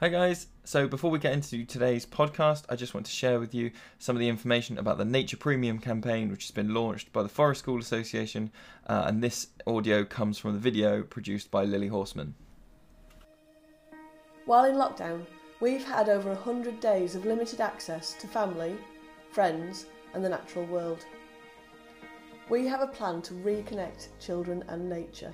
Hi, guys. So, before we get into today's podcast, I just want to share with you some of the information about the Nature Premium campaign, which has been launched by the Forest School Association. Uh, and this audio comes from the video produced by Lily Horseman. While in lockdown, we've had over 100 days of limited access to family, friends, and the natural world. We have a plan to reconnect children and nature.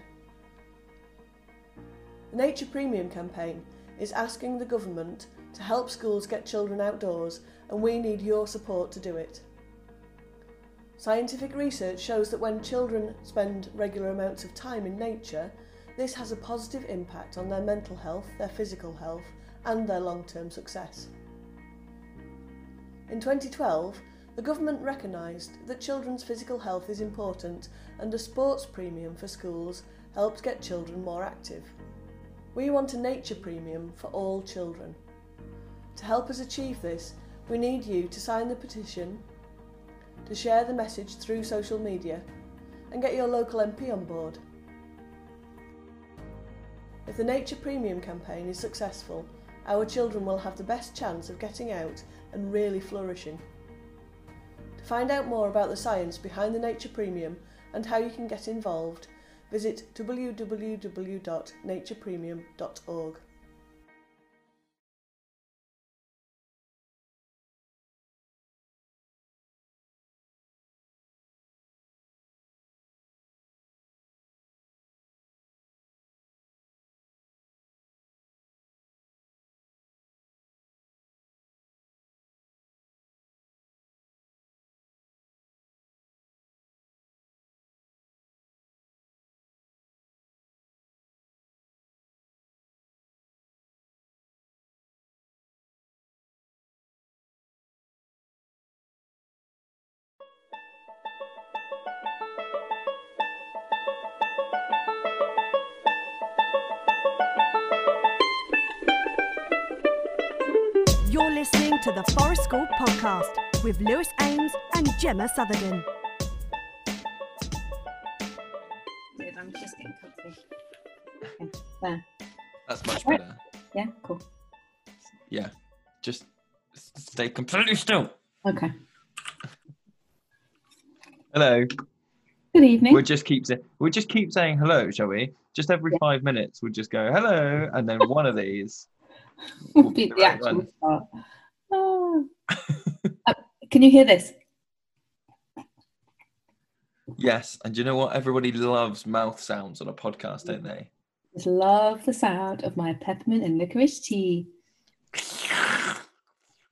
The Nature Premium campaign is asking the government to help schools get children outdoors, and we need your support to do it. Scientific research shows that when children spend regular amounts of time in nature, this has a positive impact on their mental health, their physical health, and their long term success. In 2012, the government recognised that children's physical health is important and a sports premium for schools helps get children more active. We want a nature premium for all children. To help us achieve this, we need you to sign the petition, to share the message through social media, and get your local MP on board. If the Nature Premium campaign is successful, our children will have the best chance of getting out and really flourishing. To find out more about the science behind the Nature Premium and how you can get involved, visit www.naturepremium.org. to the Forest School podcast with Lewis Ames and Gemma Sutherland. Dude, I'm just getting comfy. Okay, there. That's much Right. better. Yeah, cool. Yeah. Just stay completely still. Okay. Hello. Good evening. We'll just keep saying we'll just keep saying hello, shall we? Just every Yeah. five minutes, we'll just go hello, and then one of these. Will will be be the the right actual one. start. Uh, can you hear this? Yes, and you know what? Everybody loves mouth sounds on a podcast, don't they? Just love the sound of my peppermint and licorice tea.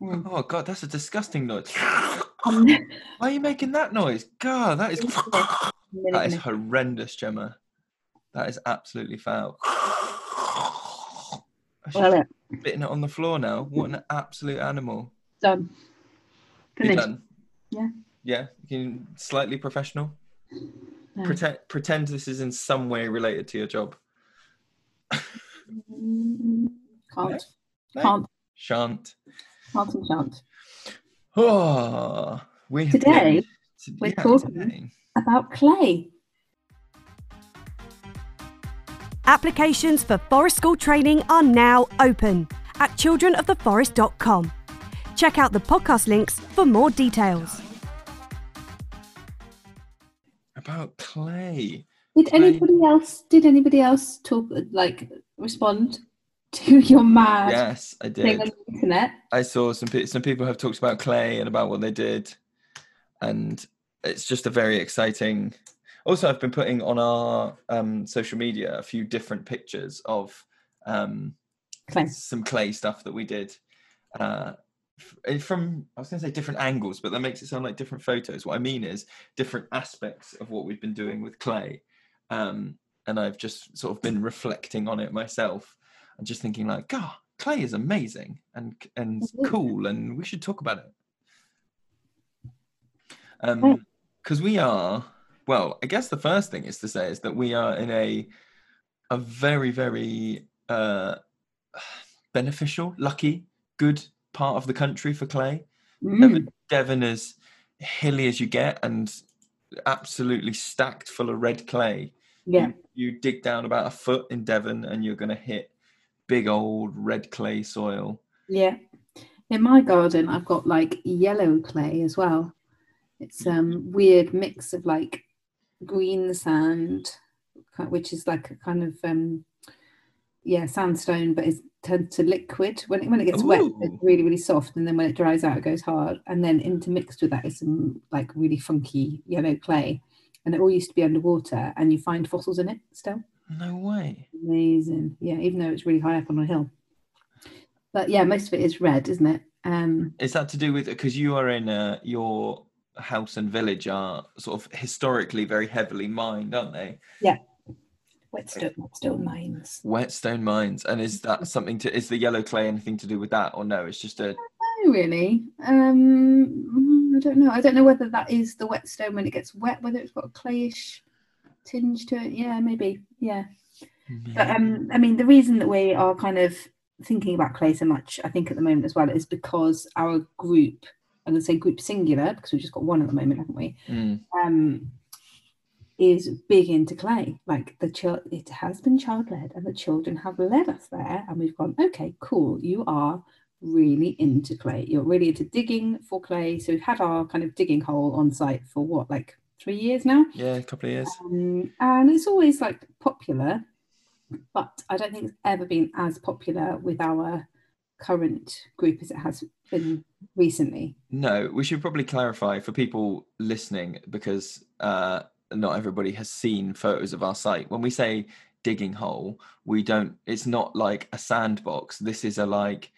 Mm. Oh god, that's a disgusting noise. Um, Why are you making that noise? God, that is that is horrendous, Gemma. That is absolutely foul. Well, uh, spitting it on the floor now. What an absolute animal. Done. You Finished. done? Yeah. Yeah. You can slightly professional. No. Pretend pretend this is in some way related to your job. Mm, Can't. No? Can't. Shan't. Can't and shan't. Oh, we have Today, been- we're yeah, talking- today. About clay. Applications for Forest School training are now open at childrenoftheforest.com. Check out the podcast links for more details. about clay. Did Clay. anybody else? Did anybody else talk like respond to your mad Yes, I thing did. on the internet? I saw some pe- some people have talked about clay and about what they did, and it's just a very exciting. Also, I've been putting on our um, social media a few different pictures of um, Clay. some clay stuff that we did uh, f- from I was going to say different angles, but that makes it sound like different photos. What I mean is different aspects of what we've been doing with clay, um, and I've just sort of been reflecting on it myself and just thinking like, God, clay is amazing and and cool, and we should talk about it. Um, because we are well. I guess the first thing is to say is that we are in a a very very uh beneficial, lucky, good part of the country for clay. Mm. Devon, Devon is hilly as you get and absolutely stacked full of red clay. Yeah. You, you dig down about a foot in Devon and you're going to hit big old red clay soil. Yeah. In my garden, I've got like yellow clay as well. It's um weird mix of like green sand, which is like a kind of um yeah sandstone, but it's turned to liquid when it when it gets wet. It's really really soft, and then when it dries out, it goes hard. And then intermixed with that is some like really funky yellow clay, and it all used to be underwater, and you find fossils in it still. No way. Amazing. Yeah, even though it's really high up on a hill. But yeah, most of it is red, isn't it? Um, Is that to do with because you are in uh, your house and village are sort of historically very heavily mined, aren't they? Whetstone, whetstone mines. Whetstone mines, and is that something to? Is the yellow clay anything to do with that, or no? It's just a No, really. Um, I don't know. I don't know whether that is the whetstone when it gets wet, whether it's got a clayish tinge to it. Yeah, maybe. Yeah. But um, I mean, the reason that we are kind of thinking about clay so much, I think, at the moment as well, is because our group, I'm going to say group singular, because we've just got one at the moment, haven't we? Mm. um, is big into clay. Like the child, it has been child led, and the children have led us there, and we've gone, okay, cool. You are really into clay. You're really into digging for clay. So we've had our kind of digging hole on site for what, like three years now, yeah, a couple of years. um, and it's always like popular, but I don't think it's ever been as popular with our current group as it has been recently. No, we should probably clarify for people listening because uh, not everybody has seen photos of our site. When we say digging hole, we don't. It's not like a sandbox. This is a like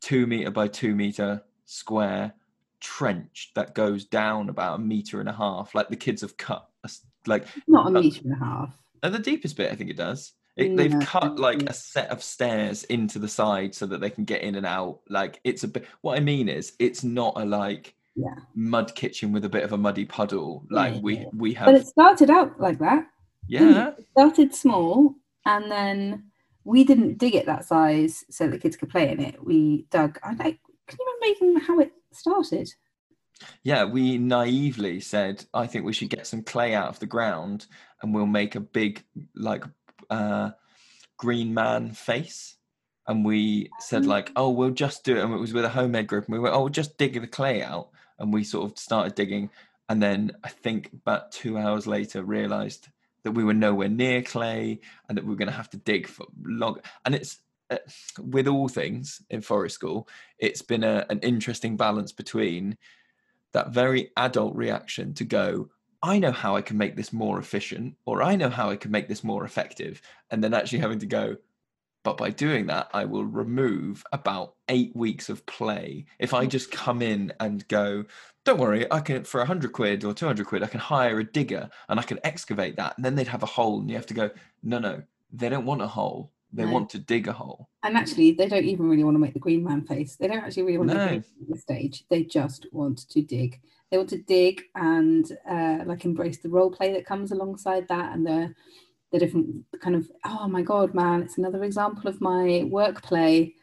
two meter by two meter square trench that goes down about a meter and a half. Like the kids have cut, like Not a metre and a half. at the deepest bit, I think it does. It, they've Yeah. cut like a set of stairs into the side so that they can get in and out. Like it's a bit. What I mean is, it's not a like Yeah. mud kitchen with a bit of a muddy puddle. Like Yeah, we we But it started out like that. Yeah, It started small and then we didn't dig it that size so the kids could play in it. We dug. I like. Can you remember even how it started? yeah. We naively said, I think we should get some clay out of the ground and we'll make a big like uh, green man face. And we said like, oh, we'll just do it. And it was with a homemade group. And we went, oh, we'll just dig the clay out. And we sort of started digging. And then I think about two hours later realized that we were nowhere near clay and that we were going to have to dig for long. And it's uh, with all things in forest school, it's been a, an interesting balance between that very adult reaction to go, I know how I can make this more efficient, or I know how I can make this more effective, and then actually having to go, but by doing that, I will remove about eight weeks of play. If I just come in and go, don't worry, I can for a hundred quid or two hundred quid, I can hire a digger and I can excavate that, and then they'd have a hole, and you have to go, no, no, they don't want a hole, they No. want to dig a hole. And actually, they don't even really want to make the green man face. They don't actually really want to make this stage. They just want to dig. They want to dig and uh, like embrace the role play that comes alongside that and the the different kind of oh my god man it's another example of my work play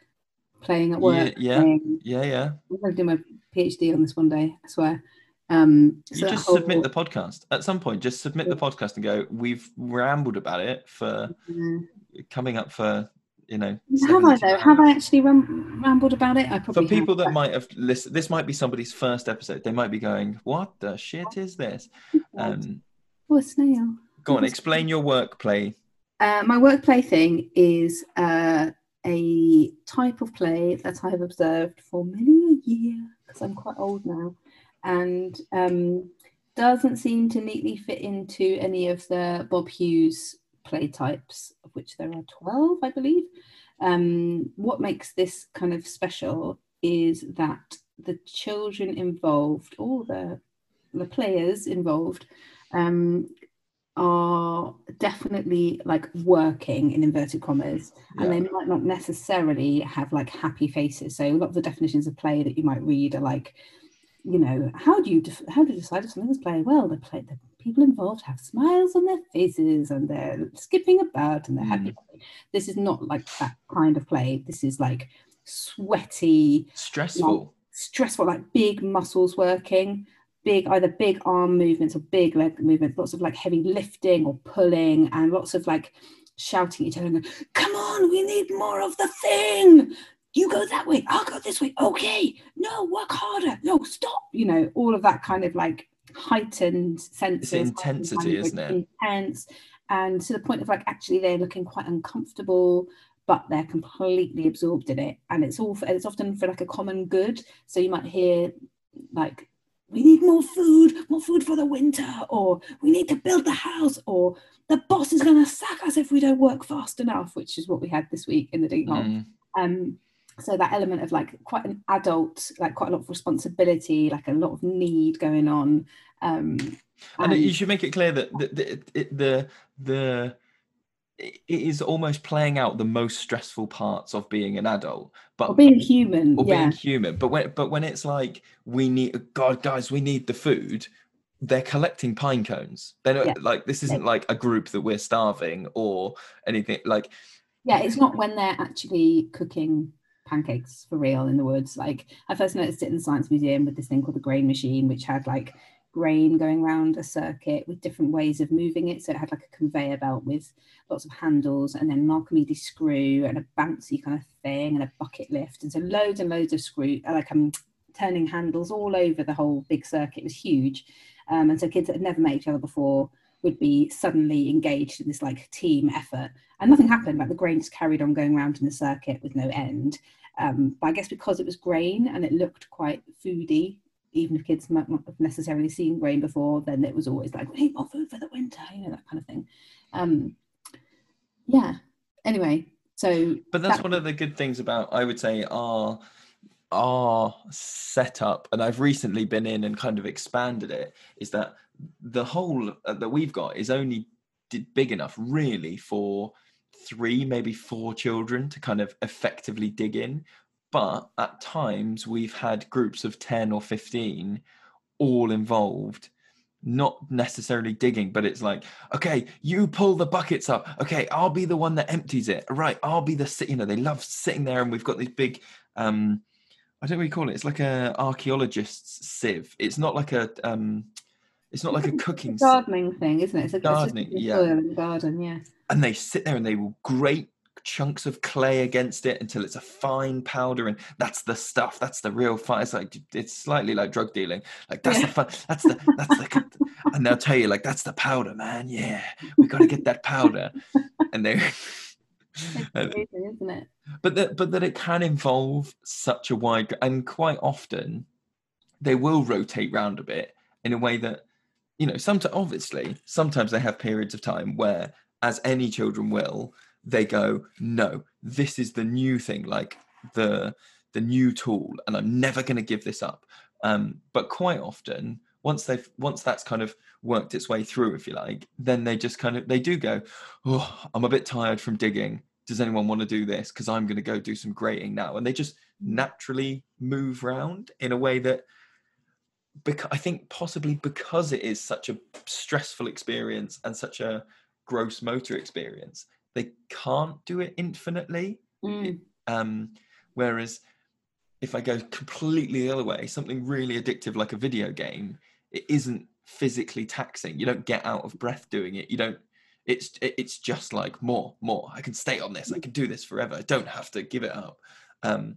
playing at work yeah. playing- Yeah, yeah. I'm going to do my PhD on this one day I swear um You so that just whole- submit the podcast at some point. Just submit the podcast and go. We've rambled about it for Yeah. coming up for you know. have I though have. I actually ram- rambled about it I probably For people have, that might have listened, this might be somebody's first episode. They might be going, "What the shit is this?" Um, oh a snail go on, explain your work play. Uh, my work play thing is uh, a type of play that I've observed for many a year because I'm quite old now, and um, doesn't seem to neatly fit into any of the Bob Hughes play types, of which there are 12, I believe. Um, what makes this kind of special is that the children involved, all the the players involved, um, are definitely like working in inverted commas and they might not necessarily have like happy faces. So a lot of the definitions of play that you might read are like you know how do you def- how do you decide if something is play well the play the people involved have smiles on their faces and they're skipping about and they're happy. Mm. This is not like that kind of play. This is like sweaty Stressful. stressful, like big muscles working, big either big arm movements or big leg movements, lots of like heavy lifting or pulling, and lots of like shouting at each other and going, "Come on, we need more of the thing." You go that way, I'll go this way. Okay, no, work harder. No, stop. You know, all of that kind of like heightened senses. It's intensity, isn't it? Intense, and to the point of like actually they're looking quite uncomfortable but they're completely absorbed in it and it's all for, it's often for like a common good so you might hear like we need more food more food for the winter or we need to build the house or the boss is going to sack us if we don't work fast enough which is what we had this week in the ding mm. um so that element of like quite an adult like quite a lot of responsibility like a lot of need going on um and, and you should make it clear that the the, the, the it is almost playing out the most stressful parts of being an adult but or being human or yeah. being human but when but when it's like we need oh god guys we need the food they're collecting pine cones they're not yeah. like this isn't like a group that we're starving or anything like yeah it's not when they're actually cooking pancakes for real in the woods like i first noticed it in the science museum with this thing called the grain machine which had like grain going around a circuit with different ways of moving it. So it had like a conveyor belt with lots of handles and then an Archimedes screw and a bouncy kind of thing and a bucket lift. And so loads and loads of screw, like um, turning handles all over the whole big circuit. It was huge. Um, and so kids that had never met each other before would be suddenly engaged in this like team effort. And nothing happened, like the grain just carried on going around in the circuit with no end. Um, but I guess because it was grain and it looked quite foody, even if kids might not have necessarily seen rain before, then it was always like, we need more food for the winter, you know, that kind of thing. Um, yeah. Anyway, so. But that's that, one of the good things about, I would say, our our setup, and I've recently been in and kind of expanded it, is that the hole uh, that we've got is only big enough, really, for three, maybe four children to kind of effectively dig in but at times we've had groups of 10 or 15 all involved not necessarily digging but it's like okay you pull the buckets up. Okay i'll be the one that empties it. Right i'll be the sit. you know they love sitting there and we've got these big um i don't know what you call it it's like a archaeologist's sieve. It's not like a um it's not like a cooking gardening thing isn't it? It's a gardening it's yeah. garden yeah. And they sit there and they will grate chunks of clay against it until it's a fine powder and that's the stuff that's the real fun it's like it's slightly like drug dealing like that's yeah. the fun that's the that's the and they'll tell you like that's the powder man yeah we got to get that powder and they amazing, isn't it but that but that it can involve such a wide and quite often they will rotate round a bit in a way that you know sometimes obviously sometimes they have periods of time where as any children will they go, no, this is the new thing, like the the new tool, and I'm never going to give this up. Um, but quite often, once they've once that's kind of worked its way through, if you like, then they just kind of they do go, oh, I'm a bit tired from digging. Does anyone want to do this? Because I'm going to go do some grating now, and they just naturally move around in a way that because I think possibly because it is such a stressful experience and such a gross motor experience, they can't do it infinitely. Mm. Um, whereas if I go completely the other way, something really addictive like a video game, it isn't physically taxing. You don't get out of breath doing it. You don't. It's it's just like more, more. I can stay on this. I can do this forever. I don't have to give it up. Um,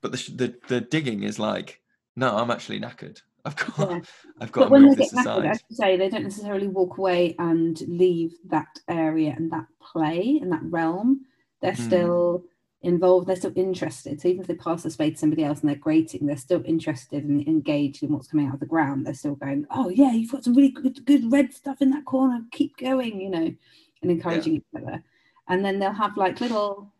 but the the, the digging is like, no, I'm actually knackered. I've got, yeah. I've got. But when they get knackered, as you say, they don't necessarily walk away and leave that area and that play and that realm. They're mm. still involved. They're still interested. So even if they pass the spade to somebody else and they're grating, they're still interested and engaged in what's coming out of the ground. They're still going, "Oh yeah, you've got some really good, good red stuff in that corner. Keep going," you know, and encouraging yeah. each other. And then they'll have like little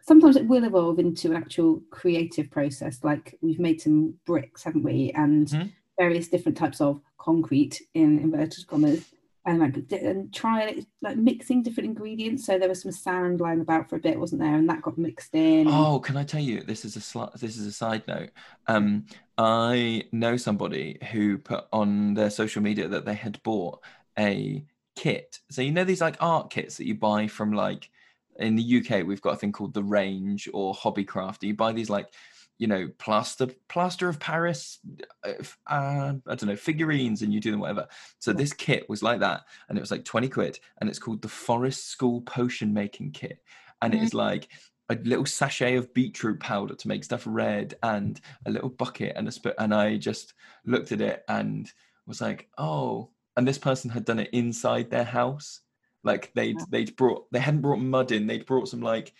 sometimes it will evolve into an actual creative process like we've made some bricks haven't we and mm-hmm various different types of concrete in inverted commas and like and try like mixing different ingredients. So there was some sand lying about for a bit, wasn't there? And that got mixed in. Oh, can I tell you? This is a sl- this is a side note. Um, I know somebody who put on their social media that they had bought a kit. So you know these like art kits that you buy from like in the UK we've got a thing called the Range or Hobbycraft. You buy these like you know plaster plaster of paris uh, uh, i don't know figurines and you do them whatever. So this kit was like that and it was like 20 quid and it's called the forest school potion making kit. And it is like a little sachet of beetroot powder to make stuff red and a little bucket and a spoon and i just looked at it and was like oh and this person had done it inside their house. Like they'd they'd brought they hadn't brought mud in they'd brought some like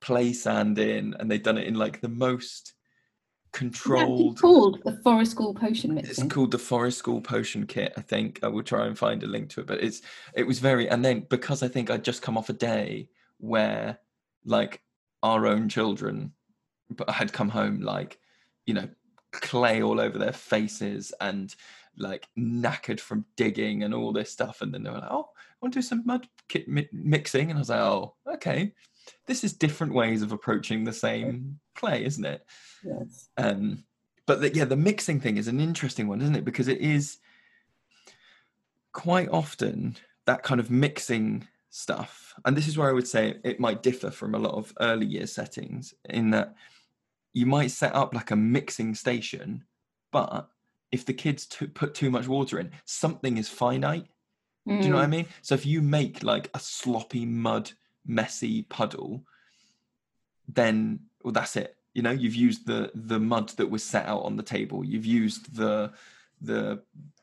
play sand in and they'd done it in like the most It's controlled called the Forest School Potion it's called the Forest School Potion Kit, I think. I will try and find a link to it, but it's it was very and then because I think I'd just come off a day where like our own children but had come home like, you know, clay all over their faces and like knackered from digging and all this stuff. And then they were like, oh, I want to do some mud kit mi- mixing. And I was like, oh, okay. This is different ways of approaching the same play, isn't it? Yes. um but the, yeah the mixing thing is an interesting one isn't it because it is quite often that kind of mixing stuff and this is where i would say it might differ from a lot of early year settings in that you might set up like a mixing station but if the kids to put too much water in something is finite do you know what I Mm. mean? So if you make like a sloppy mud, messy puddle, then well, that's it. You know, you've used the the mud that was set out on the table. You've used the the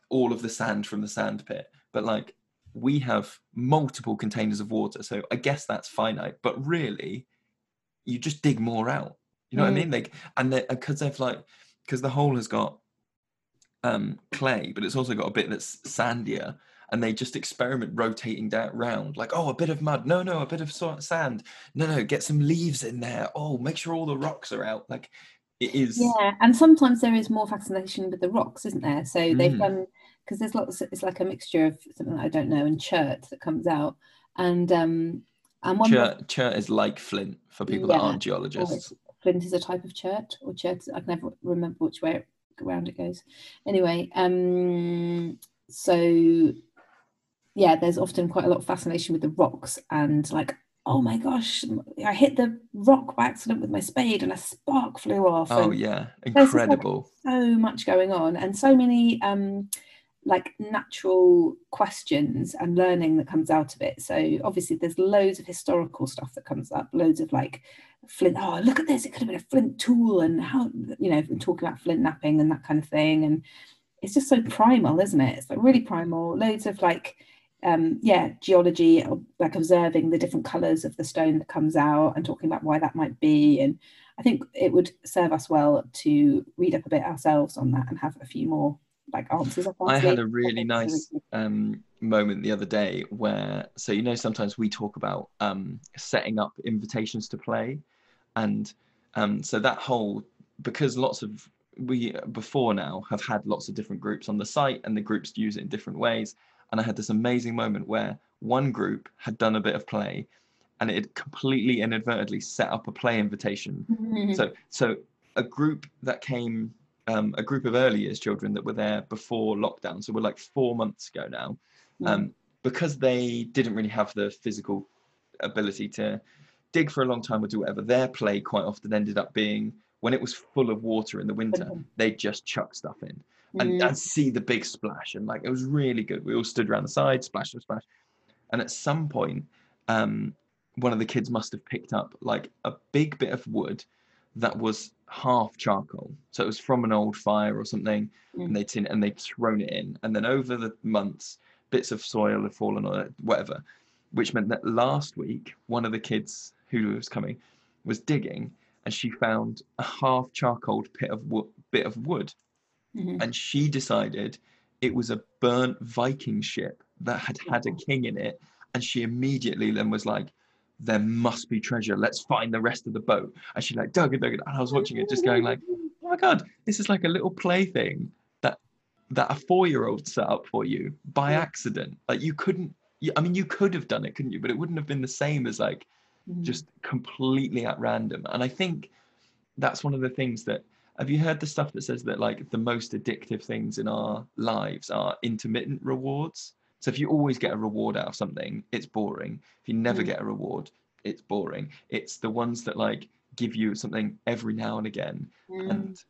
all of the sand from the sand pit. But like we have multiple containers of water, so I guess that's finite. But really, you just dig more out. You know what I Mm. mean? Like, and because they've like because the hole has got um clay, but it's also got a bit that's sandier and they just experiment rotating that round like oh a bit of mud no no a bit of sand no no get some leaves in there oh make sure all the rocks are out like it is Yeah, and sometimes there is more fascination with the rocks, isn't there? So they've Mm. done because there's lots. It's like a mixture of something that I don't know and chert that comes out, and um, and one chert, chert is like flint for people that aren't geologists flint is a type of chert or chert. I can never remember which way around it goes. Anyway, um, so yeah, there's often quite a lot of fascination with the rocks and like. Oh my gosh! I hit the rock by accident with my spade, and a spark flew off. oh and- yeah just, like, incredible so much going on and so many um like natural questions and learning that comes out of it so obviously there's loads of historical stuff that comes up loads of like flint oh look at this it could have been a flint tool and how you know talking about flint knapping and that kind of thing and it's just so primal isn't it it's like really primal loads of like um yeah geology like observing the different colors of the stone that comes out and talking about why that might be and I think it would serve us well to read up a bit ourselves on that and have a few more like answers. I had a really nice um, moment the other day where, so you know, sometimes we talk about um, setting up invitations to play, and um, so that whole because lots of we before now have had lots of different groups on the site, and the groups use it in different ways. And I had this amazing moment where one group had done a bit of play, and it had completely inadvertently set up a play invitation. Mhm. so so a group that came um, a group of early years children that were there before lockdown so we're like four months ago now um, because they didn't really have the physical ability to dig for a long time or do whatever their play quite often ended up being when it was full of water in the winter they'd just chuck stuff in and, Mm. and see the big splash and like it was really good. We all stood around the side splash splash splash. And at some point um, one of the kids must have picked up like a big bit of wood that was half charcoal. So it was from an old fire or something Mm. and they'd seen it and they'd thrown it in. And then over the months bits of soil had fallen on it whatever which meant that last week one of the kids who was coming was digging and she found a half charcoal bit of wood bit of wood Mhm. and she decided it was a burnt Viking ship that had had a king in it, and she immediately then was like, "There must be treasure. Let's find the rest of the boat." And she like dug and dug it, and I was watching it, just going like, "Oh my god, this is like a little plaything that that a four-year-old set up for you by accident. Like you couldn't. I mean, you could have done it, couldn't you? But it wouldn't have been the same as like Mhm. just completely at random. And I think that's one of the things that have you heard the stuff that says that like the most addictive things in our lives are intermittent rewards? So if you always get a reward out of something, it's boring. If you never Mm. get a reward, it's boring. It's the ones that like give you something every now and again Mm. and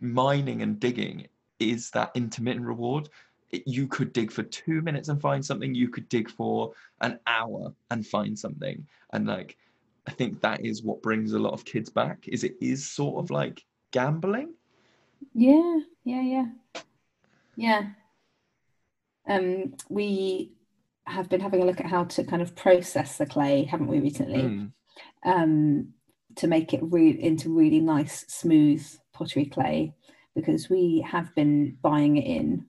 mining and digging is that intermittent reward It- you could dig for two minutes and find something you could dig for an hour and find something and like i think that is what brings a lot of kids back is it is sort of like gambling Yeah, yeah, yeah. Yeah. Um, we have been having a look at how to kind of process the clay, haven't we, recently? Mm, Um, to make it re- into really nice, smooth pottery clay, because we have been buying it in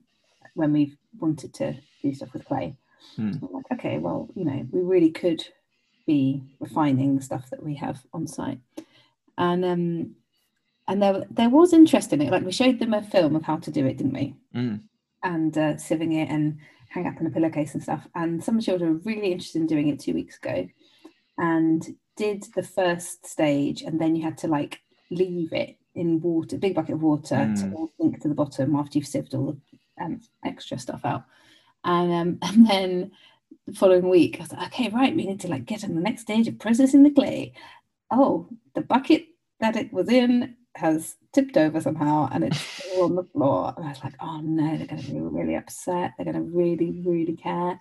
when we've wanted to do stuff with clay. We're like, okay, well, you know, we really could be refining the stuff that we have on site. And um, and there there was interest in it. Like we showed them a film of how to do it, didn't we? mm, And uh, sieving it and hang up in a pillowcase and stuff. And some children were really interested in doing it two weeks ago, and did the first stage, and then you had to like leave it in water, big bucket of water, to Mm. all sink to the bottom after you've sieved all the um, extra stuff out. And um, and then the following week, I was like, okay, right, we need to like get on the next stage of processing the clay. Oh, the bucket that it was in has tipped over somehow and it's still on the floor. And I was like, oh no, they're going to be really upset. They're going to really, really care.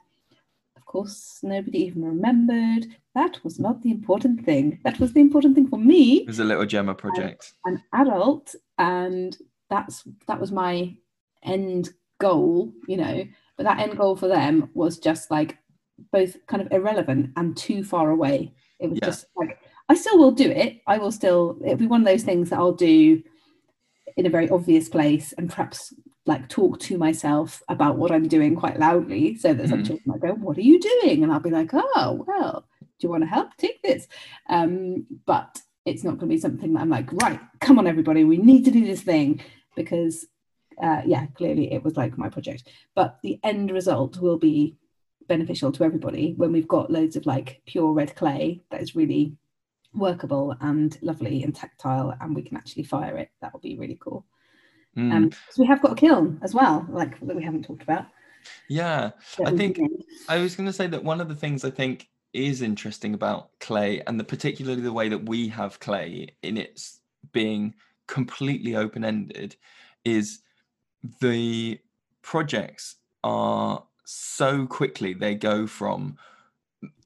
Of course, nobody even remembered. That was not the important thing. That was the important thing for me it was a little gemma project an adult and that's that was my end goal you know but that end goal for them was just like both kind of irrelevant and too far away it was Yeah. just like i still will do it i will still it'll be one of those things that i'll do in a very obvious place and perhaps like talk to myself about what i'm doing quite loudly so that some Mhm. children might go what are you doing and i'll be like oh well do you want to help take this um, but it's not going to be something that I'm like, right, come on, everybody, we need to do this thing because, uh, yeah, clearly it was like my project. But the end result will be beneficial to everybody when we've got loads of like pure red clay that is really workable and lovely and tactile, and we can actually fire it. That would be really cool. Mm, Um, so we have got a kiln as well, like that we haven't talked about. yeah I think I was going to say that one of the things I think is interesting about clay, and the particularly the way that we have clay in its being completely open ended, is the projects are so quickly they go from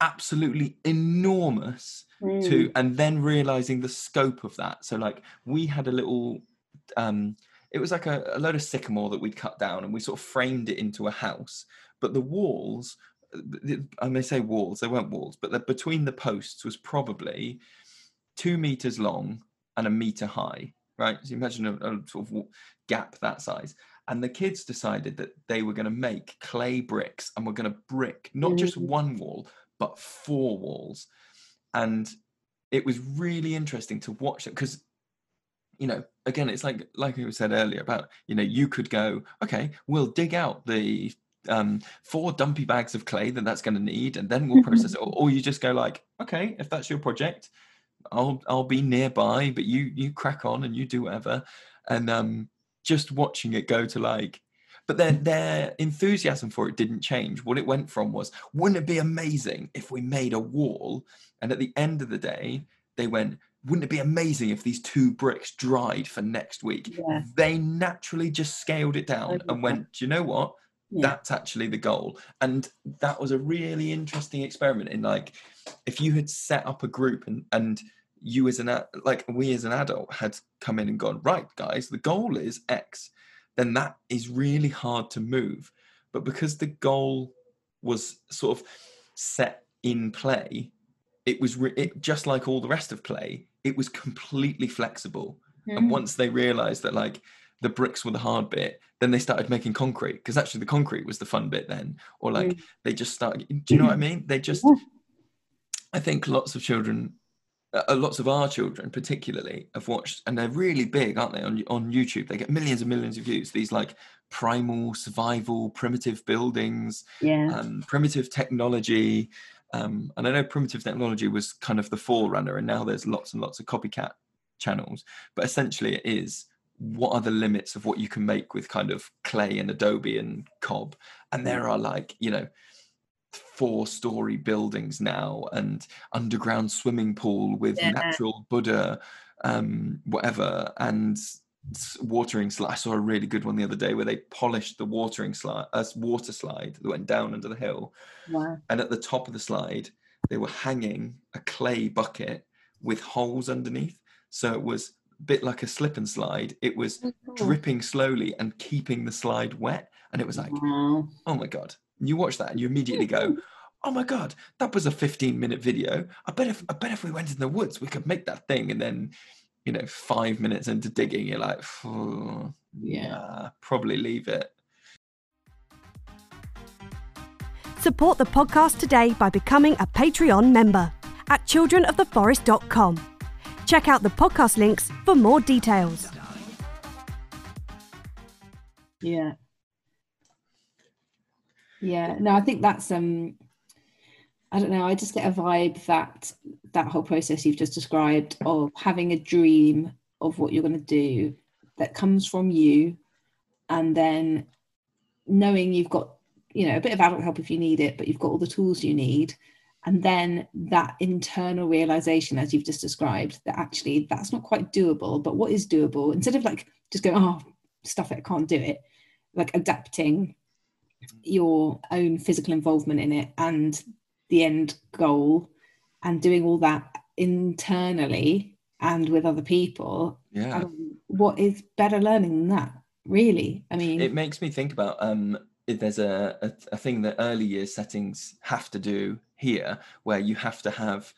absolutely enormous to Mm, and then realizing the scope of that. So like we had a little um it was like a, a load of sycamore that we'd cut down and we sort of framed it into a house but the walls i may say walls they weren't walls but the, between the posts was probably two meters long and a meter high right? So you imagine a, a sort of gap that size. And the kids decided that they were going to make clay bricks and were going to brick not just Mm. one wall but four walls and it was really interesting to watch it because you know again it's like like we said earlier about you know you could go okay we'll dig out the um four dumpy bags of clay that that's going to need and then we'll process it. Or, or you just go like okay if that's your project i'll i'll be nearby but you you crack on and you do whatever. And um just watching it go to like but their their enthusiasm for it didn't change. What it went from was wouldn't it be amazing if we made a wall? And at the end of the day they went wouldn't it be amazing if these two bricks dried for next week? Yeah. they naturally just scaled it down and went do you know what? Yeah. that's actually the goal. And that was a really interesting experiment in like if you had set up a group and and you as an like we as an adult had come in and gone right guys the goal is x then that is really hard to move. But because the goal was sort of set in play it was re- it, just like all the rest of play it was completely flexible. And Mm. once they realized that like the bricks were the hard bit then they started making concrete because actually the concrete was the fun bit then. Or like Mm. they just started do you know what i mean? They just i think lots of children uh, lots of our children particularly have watched and they're really big aren't they on, on youtube they get millions and millions of views these like primal survival primitive buildings yeah. um, primitive technology. Um, and I know primitive technology was kind of the forerunner, and now there's lots and lots of copycat channels. But essentially, it is what are the limits of what you can make with kind of clay and Adobe and Cob? And there are like, you know, four story buildings now and underground swimming pool with Yeah. natural Buddha, um, whatever, and watering slide. I saw a really good one the other day where they polished the watering slide, uh, water slide that went down under the hill, Wow. and at the top of the slide they were hanging a clay bucket with holes underneath, so it was a bit like a slip and slide. It was dripping slowly and keeping the slide wet, and it was like Wow. oh my god you watch that and you immediately go mm-hmm. oh my god that was a 15 minute video i bet if i bet if we went in the woods we could make that thing and then you know five minutes into digging you're like "Phew, Yeah. nah, probably leave it Support the podcast today by becoming a Patreon member at childrenoftheforest.com. Check out the podcast links for more details. Yeah. Yeah. No, I think that's um I don't know, I just get a vibe that that whole process you've just described of having a dream of what you're going to do that comes from you and then knowing you've got you know a bit of adult help if you need it but you've got all the tools you need and then that internal realization as you've just described that actually that's not quite doable but what is doable instead of like just going oh stuff it I can't do it like adapting your own physical involvement in it and the end goal and doing all that internally and with other people. Yeah. Um, what is better learning than that really? I mean it makes me think about um if there's a, a a thing that early year settings have to do here where you have to have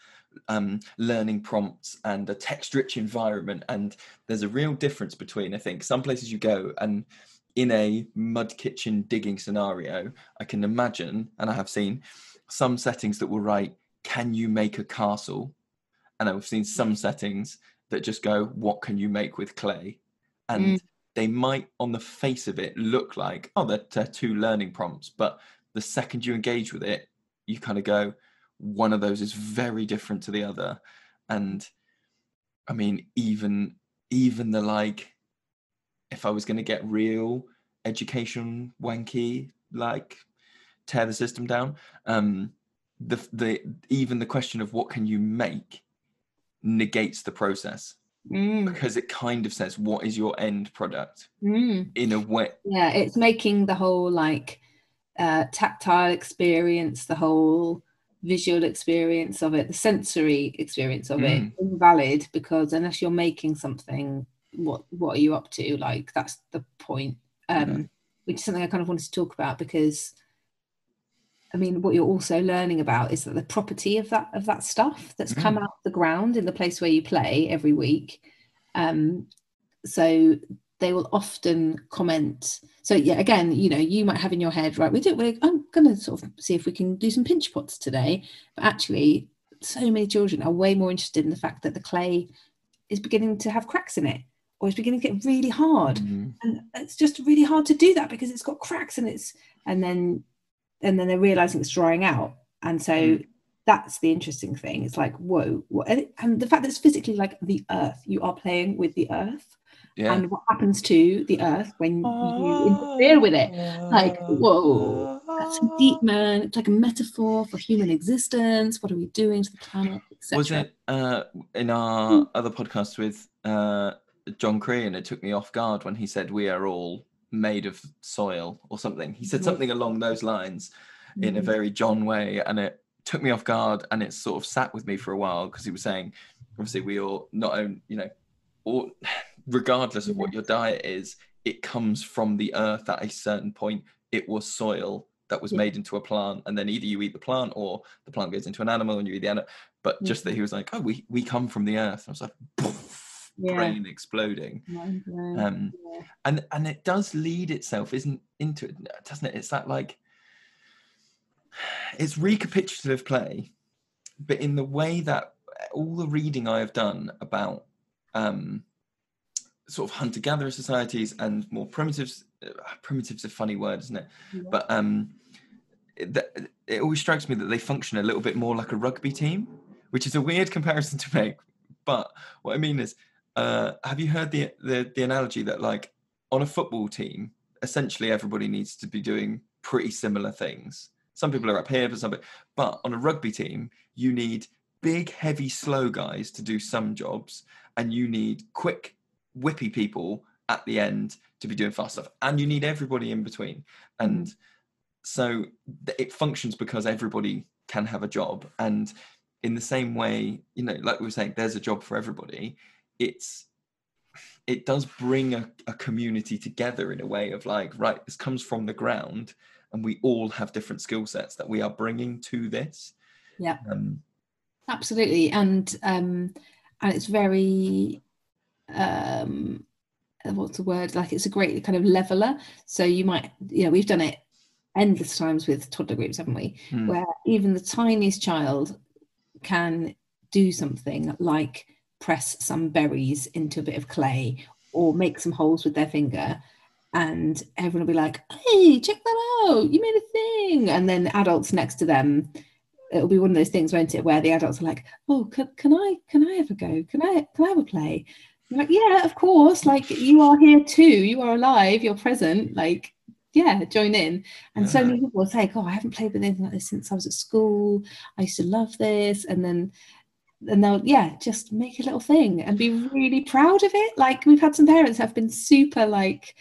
um, learning prompts and a text rich environment and there's a real difference between i think some places you go and in a mud kitchen digging scenario i can imagine and i have seen some settings that will write can you make a castle? And i've seen some settings that just go what can you make with clay? And mm. they might on the face of it look like oh they're, they're two learning prompts but the second you engage with it you kind of go one of those is very different to the other. And i mean even even the like if i was going to get real education wanky like tear the system down um the the even the question of what can you make negates the process Mm, because it kind of says what is your end product mm. in a way yeah it's making the whole like uh, tactile experience the whole visual experience of it the sensory experience of it Mm. invalid because unless you're making something what what are you up to like that's the point um Yeah. which is something i kind of wanted to talk about because i mean what you're also learning about is that the property of that of that stuff that's Mm. come out of the ground in the place where you play every week um so they will often comment so yeah again you know you might have in your head right we do we're, i'm going to sort of see if we can do some pinch pots today but actually so many children are way more interested in the fact that the clay is beginning to have cracks in it or it's beginning to get really hard. Mhm. and it's just really hard to do that because it's got cracks and it's and then and then they're realizing it's drying out. And so Mm. that's the interesting thing. It's like whoa what, and the fact that it's physically like the earth you are playing with the earth. Yeah. And what happens to the earth when you interfere with it? Like whoa that's deep man it's like a metaphor for human existence. What are we doing to the planet was it uh in our other podcast with uh john cree and it took me off guard when he said we are all made of soil or something he said Mhm. something along those lines in a Mhm. very john way and it took me off guard and it sort of sat with me for a while because he was saying obviously we all not own you know or regardless of what your diet is it comes from the earth at a certain point it was soil that was Yeah. made into a plant and then either you eat the plant or the plant goes into an animal and you eat the animal but just that he was like oh we we come from the earth and i was like poof, Yeah. brain exploding um Yeah. and and it does lead itself isn't into it doesn't it it's that like it's recapitulative play but in the way that all the reading i have done about um sort of hunter-gatherer societies and more primitives uh, primitives a funny word isn't it Yeah. but um it, that- it always strikes me that they function a little bit more like a rugby team which is a weird comparison to make but what i mean is uh have you heard the the, the analogy that like on a football team essentially everybody needs to be doing pretty similar things Some people are up here, for something, But on a rugby team, you need big, heavy, slow guys to do some jobs, and you need quick, whippy people at the end to be doing fast stuff, and you need everybody in between. And so it functions because everybody can have a job, and in the same way, you know, like we were saying, there's a job for everybody. It's it does bring a, a community together in a way of like, right, this comes from the ground, and we all have different skill sets that we are bringing to this. Yeah. Um, absolutely and um and it's very um what's the word like it's a great kind of leveler so you might you know we've done it endless times with toddler groups haven't we Hmm. where even the tiniest child can do something like press some berries into a bit of clay or make some holes with their finger and everyone will be like hey check that out! You made a thing! And then adults next to them it'll be one of those things won't it where the adults are like oh can, can i can i have a go? Can i can i have a play? I'm like yeah of course like you are here too. You are alive. You're present. Like yeah join in. And so many people will say oh i haven't played with anything like this since i was at school. I used to love this. And then and they'll yeah just make a little thing and be really proud of it. Like we've had some parents have been super like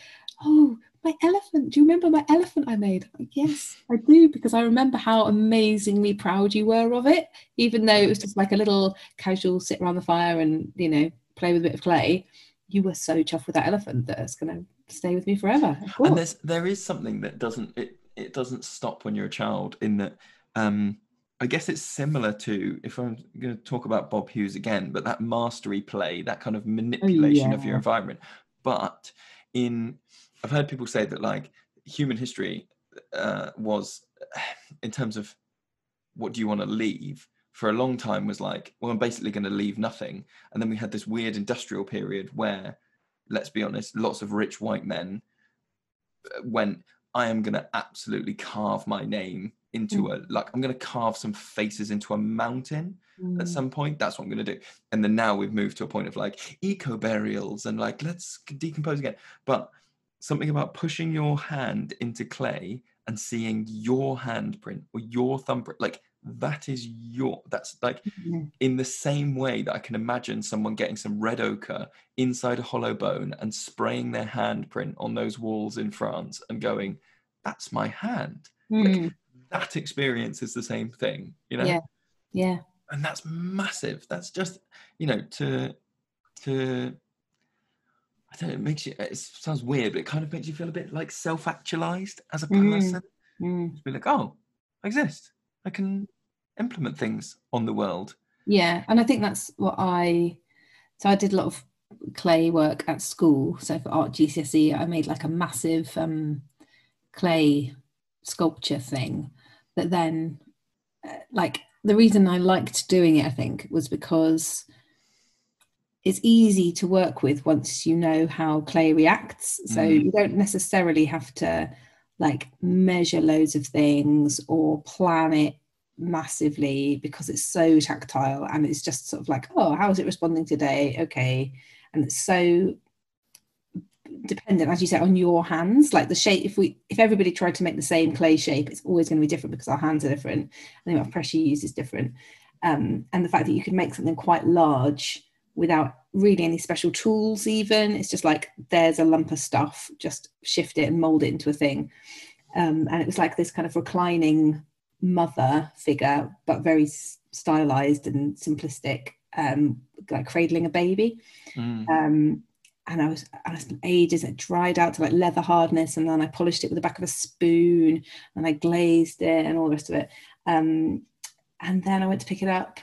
oh my elephant do you remember my elephant i made? Like, yes i do because i remember how amazingly proud you were of it even though it was just like a little casual sit around the fire and you know play with a bit of clay. You were so chuffed with that elephant that it's going to stay with me forever and there's there is something that doesn't it it doesn't stop when you're a child in that um i guess it's similar to if i'm going to talk about bob hughes again but that mastery play that kind of manipulation of your environment. But in i've heard people say that like human history uh, was in terms of what do you want to leave for a long time was like well i'm basically going to leave nothing. And then we had this weird industrial period where let's be honest lots of rich white men uh, went i am going to absolutely carve my name into a like i'm going to carve some faces into a mountain at Mm. some point that's what i'm going to do and then now we've moved to a point of like eco burials and like let's decompose again but something about pushing your hand into clay and seeing your handprint or your thumbprint like that is your that's like Mhm. in the same way that i can imagine someone getting some red ochre inside a hollow bone and spraying their handprint on those walls in france and going that's my hand Mm. That experience is the same thing you know Yeah. yeah and that's massive that's just you know to to i don't know it makes you it sounds weird but it kind of makes you feel a bit like self-actualized as a Mm. person Mm. to be like oh i exist i can implement things on the world Yeah, and I think that's what I. So I did a lot of clay work at school. So for art GCSE, I made like a massive um, clay sculpture thing. That then, uh, like the reason I liked doing it, I think, was because it's easy to work with once you know how clay reacts. So Mm. you don't necessarily have to like measure loads of things or plan it massively because it's so tactile and it's just sort of like oh how is it responding today okay and it's so dependent as you say on your hands like the shape if we if everybody tried to make the same clay shape it's always going to be different because our hands are different and the amount of pressure you use is different um, and the fact that you can make something quite large without really any special tools even it's just like there's a lump of stuff just shift it and mold it into a thing um, and it was like this kind of reclining mother figure, but very stylized and simplistic, um, like cradling a baby. Mm. And I was, I spent ages. It dried out to like leather hardness, and then I polished it with the back of a spoon, and I glazed it, and all the rest of it. Um, and then I went to pick it up.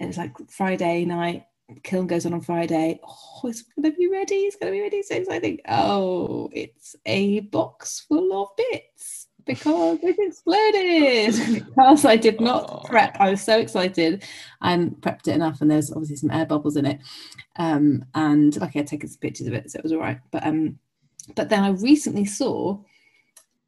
It was like Friday night. Kiln goes on on Friday. Oh, it's gonna be ready. It's gonna be ready. So exciting. Oh, it's a box full of bits because it exploded. because I did not Oh. prep. I was so excited. I prepped it enough, and there's obviously some air bubbles in it. Um, and like I'd taken some pictures of it, so it was all right. But um, but then I recently saw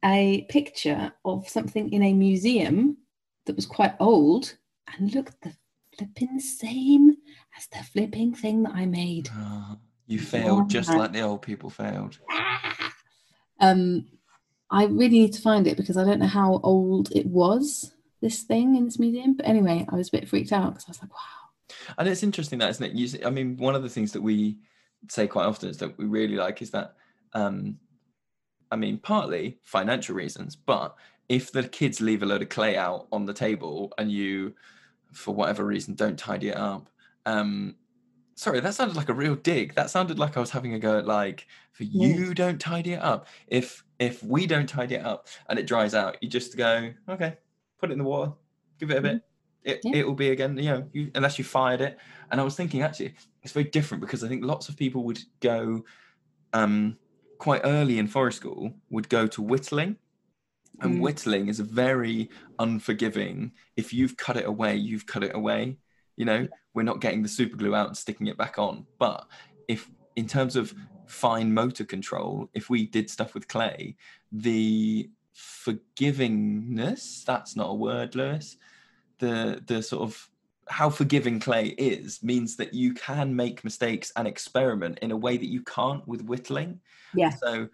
a picture of something in a museum that was quite old, and looked the flipping same as the flipping thing that I made. Ah, you failed just Yeah. like the old people failed. um I really need to find it because I don't know how old it was. This thing in this museum, but anyway, I was a bit freaked out because I was like, wow. And it's interesting that, isn't it? You, I mean, one of the things that we say quite often is that we really like is that, um, I mean, partly financial reasons, but if the kids leave a load of clay out on the table and you, for whatever reason, don't tidy it up, um, sorry, that sounded like a real dig. That sounded like I was having a go at like, for Yeah. you don't tidy it up. If if we don't tidy it up and it dries out, you just go, okay, put it in the water, give it a bit. It, Yeah. it will be again, you know, you, unless you fired it. And I was thinking actually, it's very different because I think lots of people would go um, quite early in forest school, would go to whittling. And Mm. whittling is a very unforgiving. If you've cut it away, you've cut it away. You know, we're not getting the super glue out and sticking it back on. But if, in terms of fine motor control, if we did stuff with clay, the forgivingness that's not a word, Lewis. The the sort of how forgiving clay is means that you can make mistakes and experiment in a way that you can't with whittling. Yeah. So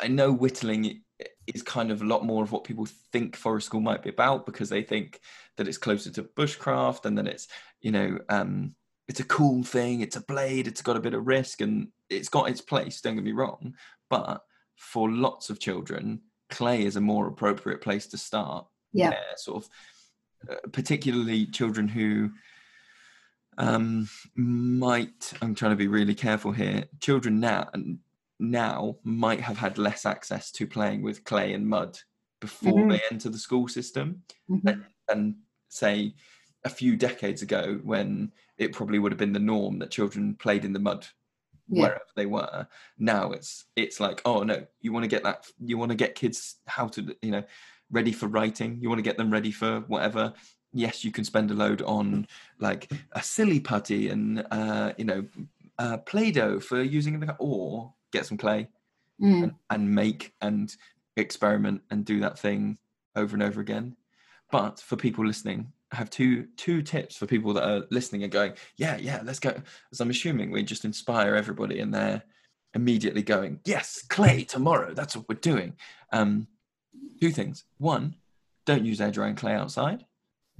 I- know whittling is kind of a lot more of what people think forest school might be about because they think that it's closer to bushcraft and that it's you know um, it's a cool thing it's a blade it's got a bit of risk and it's got its place don't get me wrong but for lots of children clay is a more appropriate place to start Yeah. sort of uh, particularly children who um might i'm trying to be really careful here children now now might have had less access to playing with clay and mud before Mhm. they enter the school system Mhm. and say a few decades ago when it probably would have been the norm that children played in the mud Yeah. wherever they were now it's it's like oh no you want to get that you want to get kids how to you know ready for writing you want to get them ready for whatever yes you can spend a load on like a silly putty and uh you know uh play-doh for using the or get some clay Mm. and, and make and experiment and do that thing over and over again. But for people listening, I have two two tips for people that are listening and going, yeah, yeah, let's go. As I'm assuming we just inspire everybody and they're immediately going, yes, clay tomorrow. That's what we're doing. Um, two things. One, don't use air drying clay outside.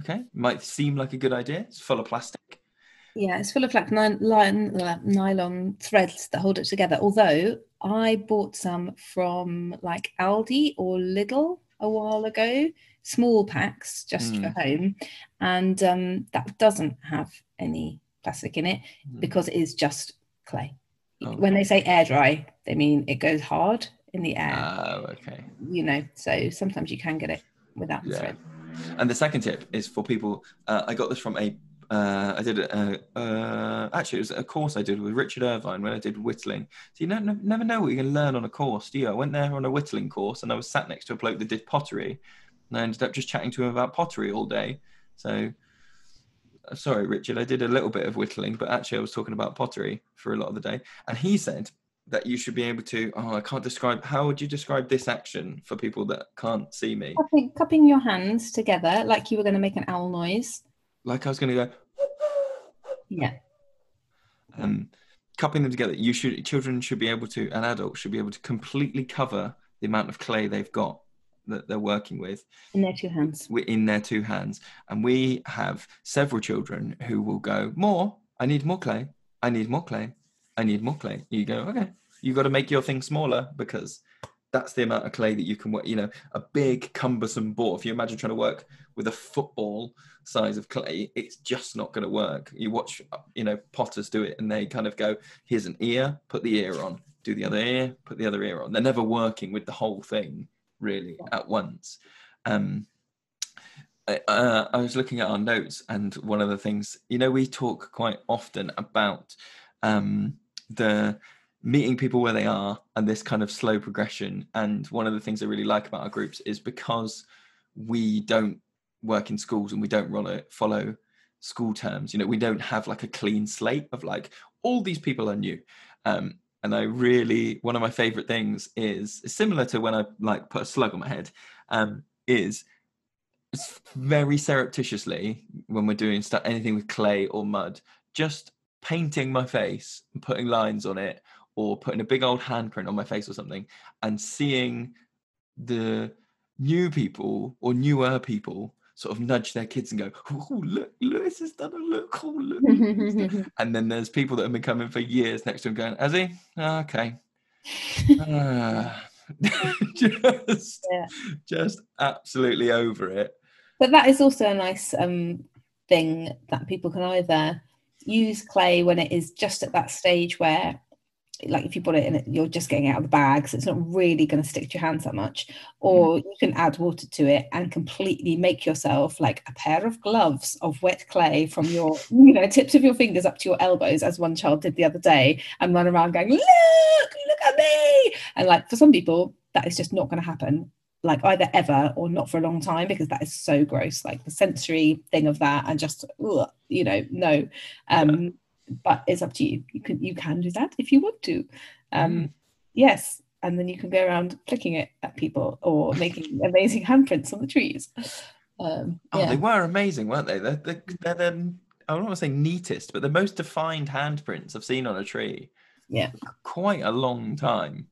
Okay, might seem like a good idea. It's full of plastic. Yeah, it's full of like ny- line, uh, nylon threads that hold it together. Although I bought some from like Aldi or Lidl a while ago, small packs just for home, and um, that doesn't have any plastic in it Mm. because it is just clay. Oh. When they say air dry, they mean it goes hard in the air. Oh, okay. you know, so sometimes you can get it without the Yeah. thread. And the second tip is for people. Uh, I got this from a. Uh, I did a, uh, actually it was a course I did with Richard Irvine when I did whittling. So you don't, never know what going to learn on a course, do you? I went there on a whittling course and I was sat next to a bloke that did pottery, and I ended up just chatting to him about pottery all day. So uh, sorry, Richard, I did a little bit of whittling, but actually I was talking about pottery for a lot of the day. And he said that you should be able to. Oh, I can't describe. How would you describe this action for people that can't see me? Cupping, cupping your hands together like you were going to make an owl noise. Like I was going to go. Yeah. um, cupping them together. You should children should be able to, and adults should be able to completely cover the amount of clay they've got that they're working with In their two hands. wi- in their two hands. And we have several children who will go, "More, I need more clay. I need more clay. I need more clay." You go, "Okay, You've got to make your thing smaller because." That's the amount of clay that you can work. You know, a big cumbersome ball. If you imagine trying to work with a football size of clay, it's just not going to work. You watch, you know, potters do it, and they kind of go, "Here's an ear, put the ear on. Do the other ear, put the other ear on." They're never working with the whole thing really at once. Um, I- uh, I was looking at our notes, and one of the things, you know, we talk quite often about um, the meeting people where they are and this kind of slow progression. And one of the things I really like about our groups is because we don't work in schools and we don't follow, follow school terms, you know, we don't have like a clean slate of like, all these people are new. Um, and I really, one of my favorite things is similar to when I like put a slug on my head, um, is very surreptitiously when we're doing stuff anything with clay or mud just painting my face and putting lines on it or putting a big old handprint on my face or something and seeing the new people or newer people sort of nudge their kids and go, "Oh, look, Lewis has done a look. Oh, look." and then there's people that have been coming for years next to him going, "Has he? Ah, okay." Ah. just, Yeah. just absolutely over it. But that is also a nice um, thing that people can either use clay when it is just at that stage where, like, if you put it in, it, you're just getting out of the bag, so it's not really going to stick to your hands that much. Or you can add water to it and completely make yourself like a pair of gloves of wet clay from your, you know, tips of your fingers up to your elbows, as one child did the other day, and run around going, "Look, look at me!" And like for some people, that is just not going to happen like either ever or not for a long time because that is so gross like the sensory thing of that and just ugh, you know no um but it's up to you you can you can do that if you want to um Mm. yes and then you can go around flicking it at people or making amazing handprints on the trees um Oh, yeah they were amazing, weren't they? They're, they're, they're the, I don't want to say neatest, but the most defined handprints I've seen on a tree. Yeah. Quite a long time.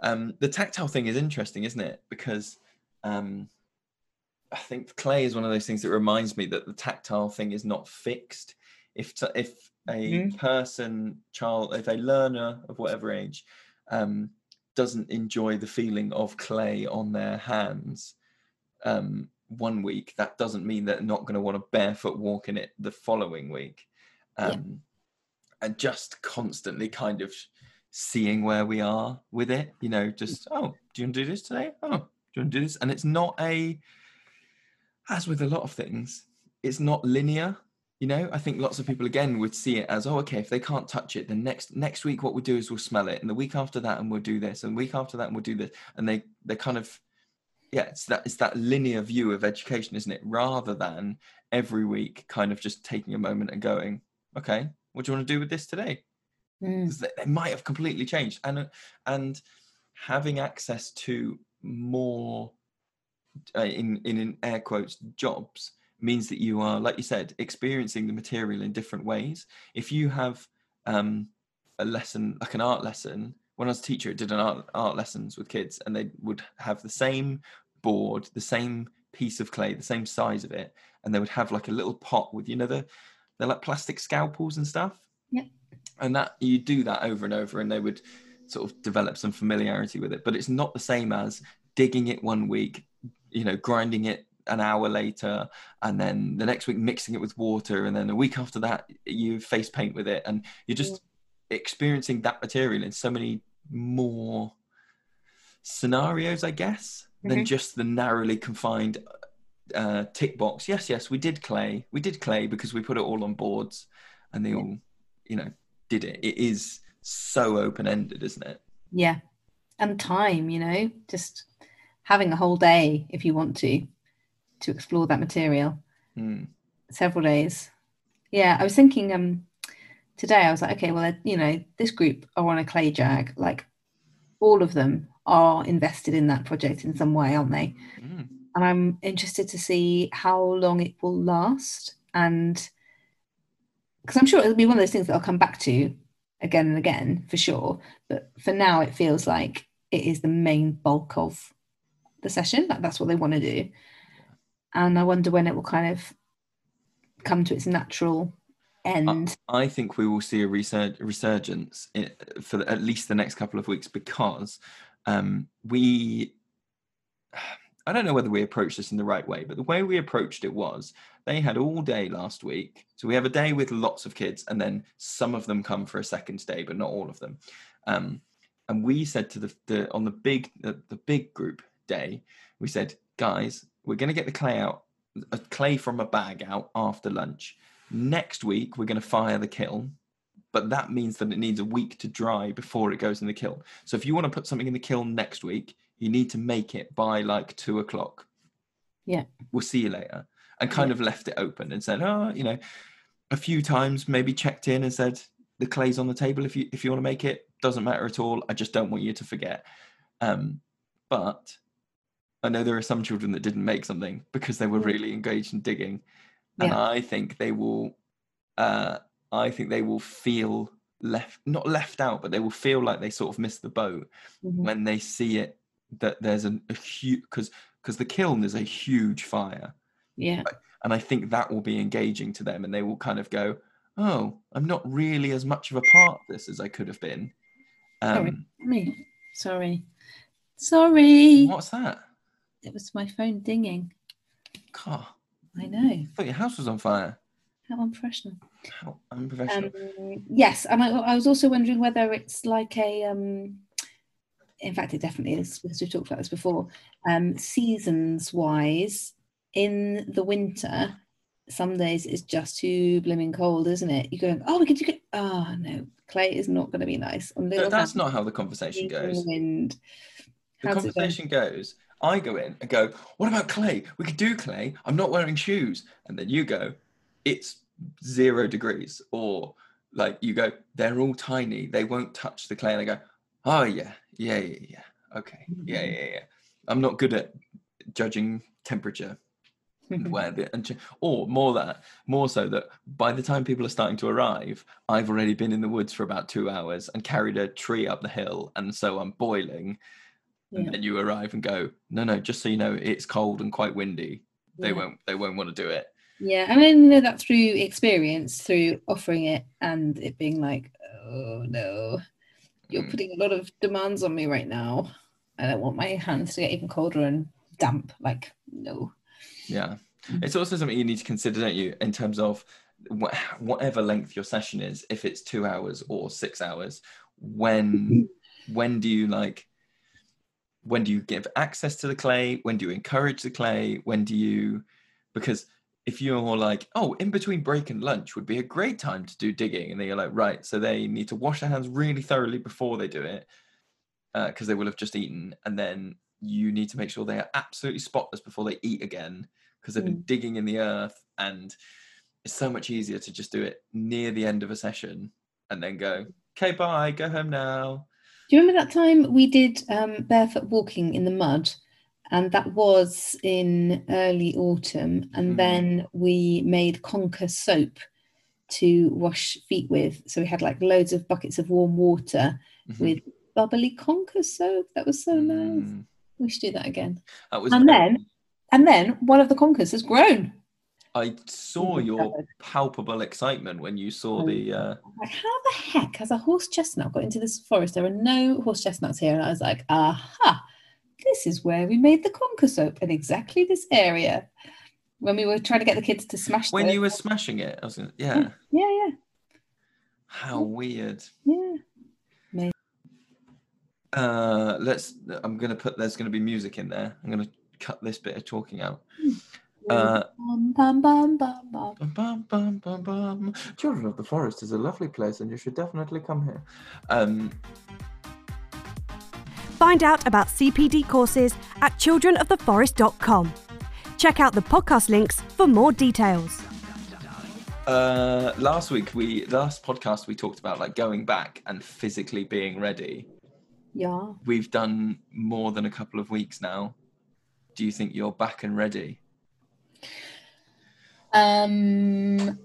Um, the tactile thing is interesting, isn't it? Because um, I think clay is one of those things that reminds me that the tactile thing is not fixed. If t- if a Mhm. person, child, if a learner of whatever age um, doesn't enjoy the feeling of clay on their hands, um, one week, that doesn't mean they're not going to want to barefoot walk in it the following week. Yeah. Um, And just constantly kind of seeing where we are with it, you know, just, oh, do you want to do this today? Oh, do you want to do this? And it's not a, as with a lot of things, it's not linear. You know, I think lots of people again would see it as, oh, okay, if they can't touch it, then next next week what we'll do is we'll smell it, and the week after that, and we'll do this, and the week after that, and we'll do this, and they they kind of yeah, it's that it's that linear view of education, isn't it? Rather than every week kind of just taking a moment and going, okay, what do you want to do with this today? Mm. they, they might have completely changed, and and having access to more uh, in in in air quotes jobs means that you are, like you said, experiencing the material in different ways. If you have um, a lesson, like an art lesson, when I was a teacher, I did an art, art lessons with kids, and they would have the same board, the same piece of clay, the same size of it, and they would have like a little pot with, you know, the they're like plastic scalpels and stuff. Yeah. And that you do that over and over, and they would sort of develop some familiarity with it. But it's not the same as digging it one week, you know, grinding it an hour later, and then the next week mixing it with water, and then a week after that you face paint with it, and you're just experiencing that material in so many more scenarios, I guess, than Mhm. just the narrowly confined uh, tick box. Yes, yes, we did clay. We did clay because we put it all on boards, and they all, you know, did it. It is so open ended, isn't it? yeah and time you know just having a whole day if you want to to explore that material. Hmm. several days. Yeah i was thinking um today i was like okay well you know this group are on a clay jag. Like all of them are invested in that project in some way aren't they? Mm. and i'm interested to see how long it will last. And because i'm sure it'll be one of those things that i'll come back to again and again for sure. But for now it feels like it is the main bulk of the session. Like that's what they want to do and i wonder when it will kind of come to its natural end I think we will see a resur- resurgence i for at least the next couple of weeks because um, we. I don't know whether we approached this in the right way, but the way we approached it was they had all day last week. So we have a day with lots of kids, and then some of them come for a second day, but not all of them. Um, and we said to the, the on the big the, the big group day, we said, guys, we're going to get the clay out, a clay from a bag out after lunch. Next week, we're going to fire the kiln, but that means that it needs a week to dry before it goes in the kiln. So if you want to put something in the kiln next week, you need to make it by like two o'clock. Yeah. We'll see you later. And kind of left it open and said, oh, you know, a few times maybe checked in and said, the clay's on the table if you if you want to make it. Doesn't matter at all. I just don't want you to forget. Um, but I know there are some children that didn't make something because they were really engaged in digging. And Yeah. I think they will uh I think they will feel left not left out, but they will feel like they sort of missed the boat Mhm. when they see it that there's an, a huge because because the kiln is a huge fire, Yeah. and I think that will be engaging to them, and they will kind of go, "Oh, I'm not really as much of a part of this as I could have been." Sorry. Um, Me. Sorry. Sorry. what's that? It was my phone dinging. God, I know. I thought your house was on fire. How unprofessional. How unprofessional. Um, yes, and I, I was also wondering whether it's like a. Um, in fact, it definitely is because we've talked about this before. Um, seasons wise, in the winter, some days it's just too blooming cold, isn't it? You're going, oh, we could do it. Oh no, clay is not going to be nice. On No, that's not how the conversation in the goes. Wind. The How's it going? conversation goes, I go in and go, What about clay? We could do clay. I'm not wearing shoes. And then you go, It's zero degrees. Or like you go, They're all tiny. They won't touch the clay. And I go, Oh, yeah. Yeah, yeah, yeah. Okay. Yeah, Mm-hmm. yeah, yeah. I'm not good at judging temperature and where the and or more that more so that by the time people are starting to arrive i've already been in the woods for about two hours and carried a tree up the hill and so i'm boiling and then you arrive and go no no just so you know it's cold and quite windy they Yeah. won't they won't want to do it Yeah, and I know that through experience, through offering it and it being like, oh no, you're Mm. putting a lot of demands on me right now. I don't want my hands to get even colder and damp. Like, no. yeah Mhm. it's also something you need to consider don't you in terms of wh- whatever length your session is if it's two hours or six hours when when do you like when do you give access to the clay? When do you encourage the clay? When do you because if you're more like oh in between break and lunch would be a great time to do digging and then you're like right so they need to wash their hands really thoroughly before they do it uh, because they will have just eaten and then you need to make sure they are absolutely spotless before they eat again because they've been mm. digging in the earth and it's so much easier to just do it near the end of a session and then go okay bye go home now Do you remember that time we did um, barefoot walking in the mud? And that was in early autumn. And Mhm. then we made conker soap to wash feet with. So we had like loads of buckets of warm water Mhm. with bubbly conker soap. That was so nice. Mm, We should do that again. that was And very- then- And then one of the conkers has grown. I saw Mhm, your palpable excitement when you saw the. Uh, Like, how the heck has a horse chestnut got into this forest? There are no horse chestnuts here. And I was like, aha, this is where we made the conker soap in exactly this area. When we were trying to get the kids to smash when the- you were smashing it, I was gonna, yeah. Yeah, yeah, How weird. yeah. Uh, let's. I'm gonna put. There's gonna be music in there. I'm gonna cut this bit of talking out. Uh, Bum, bum, bum. Children of the Forest is a lovely place, and you should definitely come here. Um, Find out about CPD courses at childrenoftheforest.com. Check out the podcast links for more details. uh, last week we last podcast we talked about like going back and physically being ready. Yeah. We've done more than a couple of weeks now. Do you think you're back and ready? Um,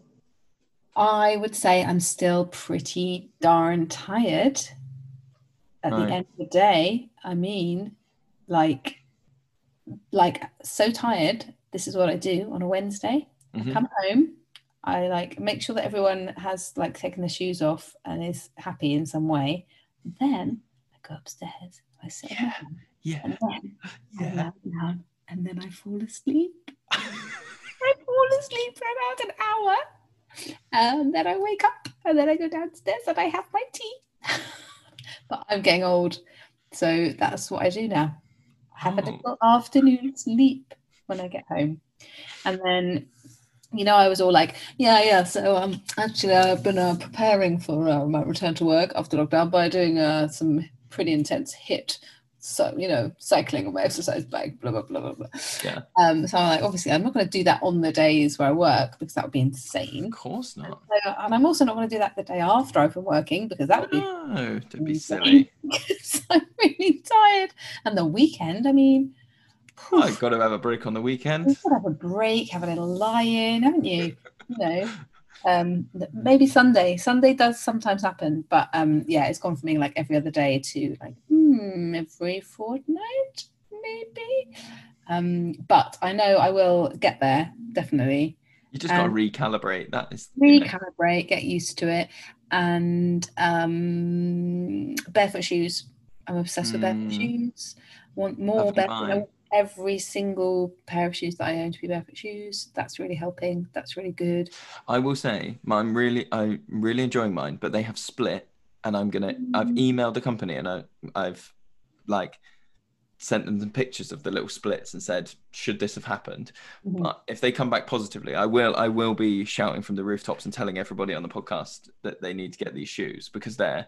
I would say I'm still pretty darn tired at Right. the end of the day. I mean, like, like so tired. This is what I do on a Wednesday. Mhm. Come home. I like make sure that everyone has like taken their shoes off and is happy in some way. Then I go upstairs. I sit Yeah. bed, Yeah, and then I yeah. lie down, and then I fall asleep. Fall asleep for about an hour. And then I wake up and then I go downstairs and I have my tea. but I'm getting old. So that's what I do now. I have a Oh. little afternoon sleep when I get home. And then, you know, I was all like, yeah, yeah. So um, actually, I've been uh, preparing for uh, my return to work after lockdown by doing uh, some pretty intense HIIT. So, you know, cycling on my exercise bike blah, blah, blah, blah, blah. Yeah. Um, so I'm like, obviously, I'm not going to do that on the days where I work because that would be insane. Of course not. So, and I'm also not going to do that the day after I've been working because that would be No, don't be silly. because I'm really tired. And the weekend, I mean, Oh, I've got to have a break on the weekend. you've got to have a break, have a little lie in, haven't you? You know, um, maybe Sunday. Sunday does sometimes happen, but um, yeah, it's gone from being like every other day to like, hmm, mm, every fortnight, maybe. Um, but I know I will get there definitely. You just got to recalibrate. That is Recalibrate, get used to it, and um, barefoot shoes. I'm obsessed with barefoot Mm. shoes. Want more barefoot. I line. want every single pair of shoes that I own to be barefoot shoes. That's really helping. That's really good. I will say, I'm really, I'm really enjoying mine, but they have split, and I'm gonna. I've Mm. emailed the company, and I, I've like sent them some pictures of the little splits and said, should this have happened? Mhm. But if they come back positively, I will. I will be shouting from the rooftops and telling everybody on the podcast that they need to get these shoes because they're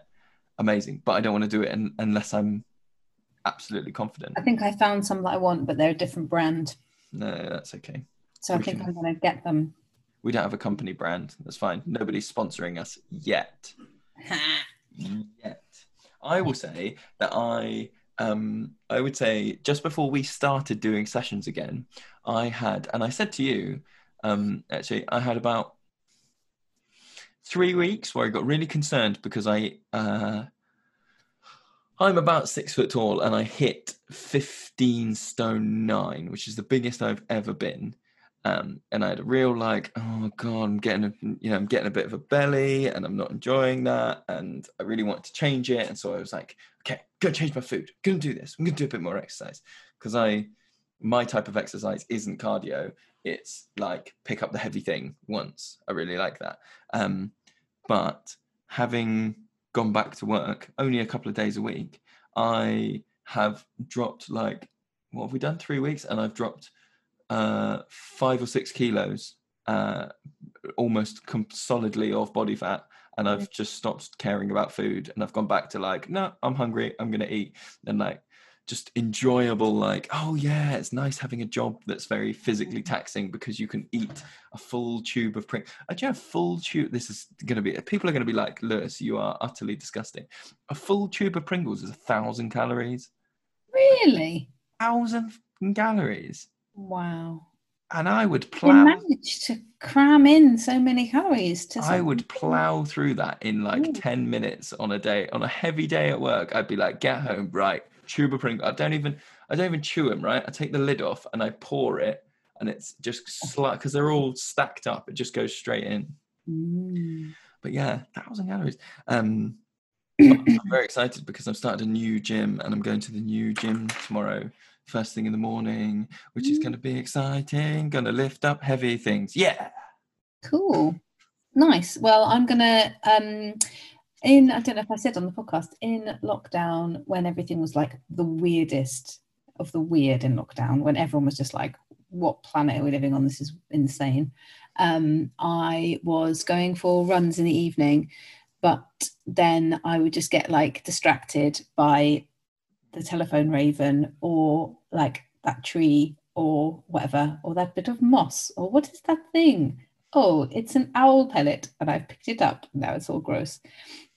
amazing. But I don't want to do it un- unless I'm absolutely confident. I think I found some that I want, but they're a different brand. No, that's okay. So I think can- I'm going to get them. We don't have a company brand. That's fine. Nobody's sponsoring us yet. yet. I will say that I um I would say just before we started doing sessions again, I had and I said to you, um actually I had about three weeks where I got really concerned because I uh I'm about six foot tall and I hit 15 stone nine, which is the biggest I've ever been. Um, and I had a real like, oh god, I'm getting a, you know, I'm getting a bit of a belly, and I'm not enjoying that, and I really wanted to change it, and so I was like, okay, gonna change my food, gonna do this, I'm gonna do a bit more exercise, because I, my type of exercise isn't cardio, it's like pick up the heavy thing once. I really like that. Um, but having gone back to work only a couple of days a week, I have dropped like, what have we done? Three weeks, and I've dropped uh, five or six kilos, uh, almost com- solidly of body fat, and I've just stopped caring about food, and I've gone back to like, no, I'm hungry, I'm gonna eat, and like just enjoyable, like, oh yeah, it's nice having a job that's very physically mm. taxing because you can eat a full tube of Pringles. I do have full tube. This is gonna be people are gonna be like, Lewis, you are utterly disgusting. A full tube of Pringles is a thousand calories. Really? a Thousand calories. Wow. And I would You plow managed to cram in so many calories to I would plow through that in like Ooh. 10 minutes on a day, on a heavy day at work. I'd be like, get home, right? Tube of Pringles. I don't even, I don't even chew them, right? I take the lid off and I pour it and it's just slight because they're all stacked up. It just goes straight in. Mm. But yeah, thousand calories. Um, I'm very excited because I've started a new gym and I'm going to the new gym tomorrow, first thing in the morning, which is going to be exciting. Going to lift up heavy things. Yeah. Cool. Nice. Well, I'm gonna um in I don't know if I said on the podcast, in lockdown when everything was like the weirdest of the weird in lockdown, when everyone was just like, what planet are we living on? This is insane. Um, I was going for runs in the evening, but then I would just get like distracted by the telephone raven or like that tree or whatever, or that bit of moss, or what is that thing? Oh, it's an owl pellet, and I've picked it up. Now it's all gross.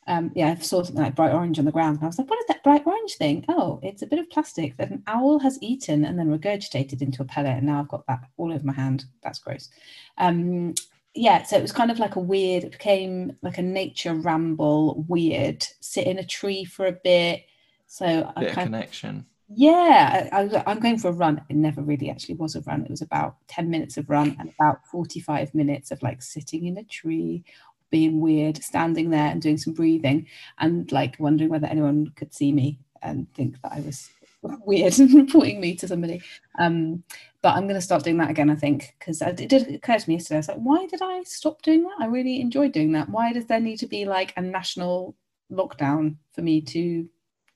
Um, yeah, I saw something like bright orange on the ground, and I was like, "What is that bright orange thing?" Oh, it's a bit of plastic that an owl has eaten and then regurgitated into a pellet, and now I've got that all over my hand. That's gross. Um, yeah, so it was kind of like a weird. It became like a nature ramble, weird. Sit in a tree for a bit. So I Bit of kind of connection. yeah, I, I, I'm going for a run. It never really actually was a run. It was about 10 minutes of run and about 45 minutes of like sitting in a tree, being weird, standing there and doing some breathing and like wondering whether anyone could see me and think that I was weird and reporting me to somebody. Um, but I'm going to start doing that again, I think, because it did occur to me yesterday. I was like, why did I stop doing that? I really enjoyed doing that. Why does there need to be like a national lockdown for me to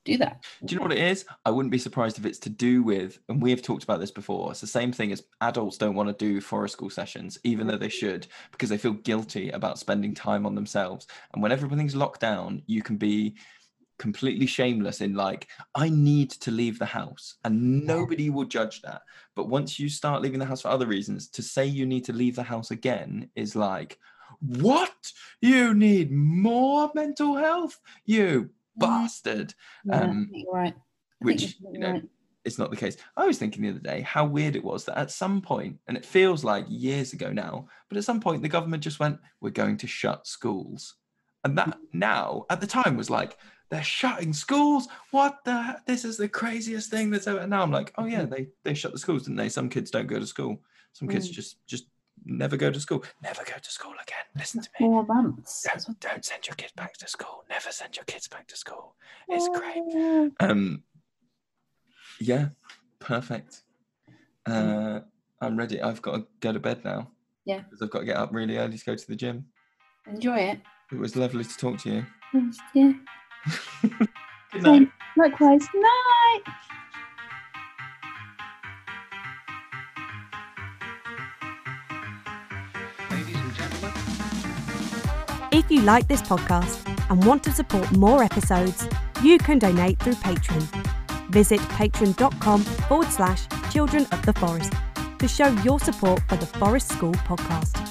do that? Do you know what it is? I wouldn't be surprised if it's to do with, and we have talked about this before. It's the same thing as adults don't want to do forest school sessions, even though they mm. should, because they feel guilty about spending time on themselves. And when everything's locked down, you can be completely shameless in like, I need to leave the house, and nobody will judge that. But once you start leaving the house for other reasons, to say you need to leave the house again is like, what? You need more mental health? You bastard. Yeah, Um, right. Which you know right. it's not the case. I was thinking the other day how weird it was that at some point, and it feels like years ago now, but at some point the government just went, "We're going to shut schools," and that Mm. now at the time was like they're shutting schools. What the? This is the craziest thing that's ever. And now I'm like, oh yeah, they they shut the schools, didn't they? Some kids don't go to school. Some kids Mm. just just never go to school. Never go to school again. Listen to me. Four months. Don't, don't send your kids back to school. Never send your kids back to school. It's great. Oh. Um, yeah, perfect. Uh, I'm ready. I've got to go to bed now. Yeah. because I've got to get up really early to go to the gym. Enjoy it. It was lovely to talk to you. Yeah. Good night. Likewise. Night. If you like this podcast and want to support more episodes, you can donate through Patreon. Visit patreon.com forward slash children of the forest to show your support for the Forest School podcast.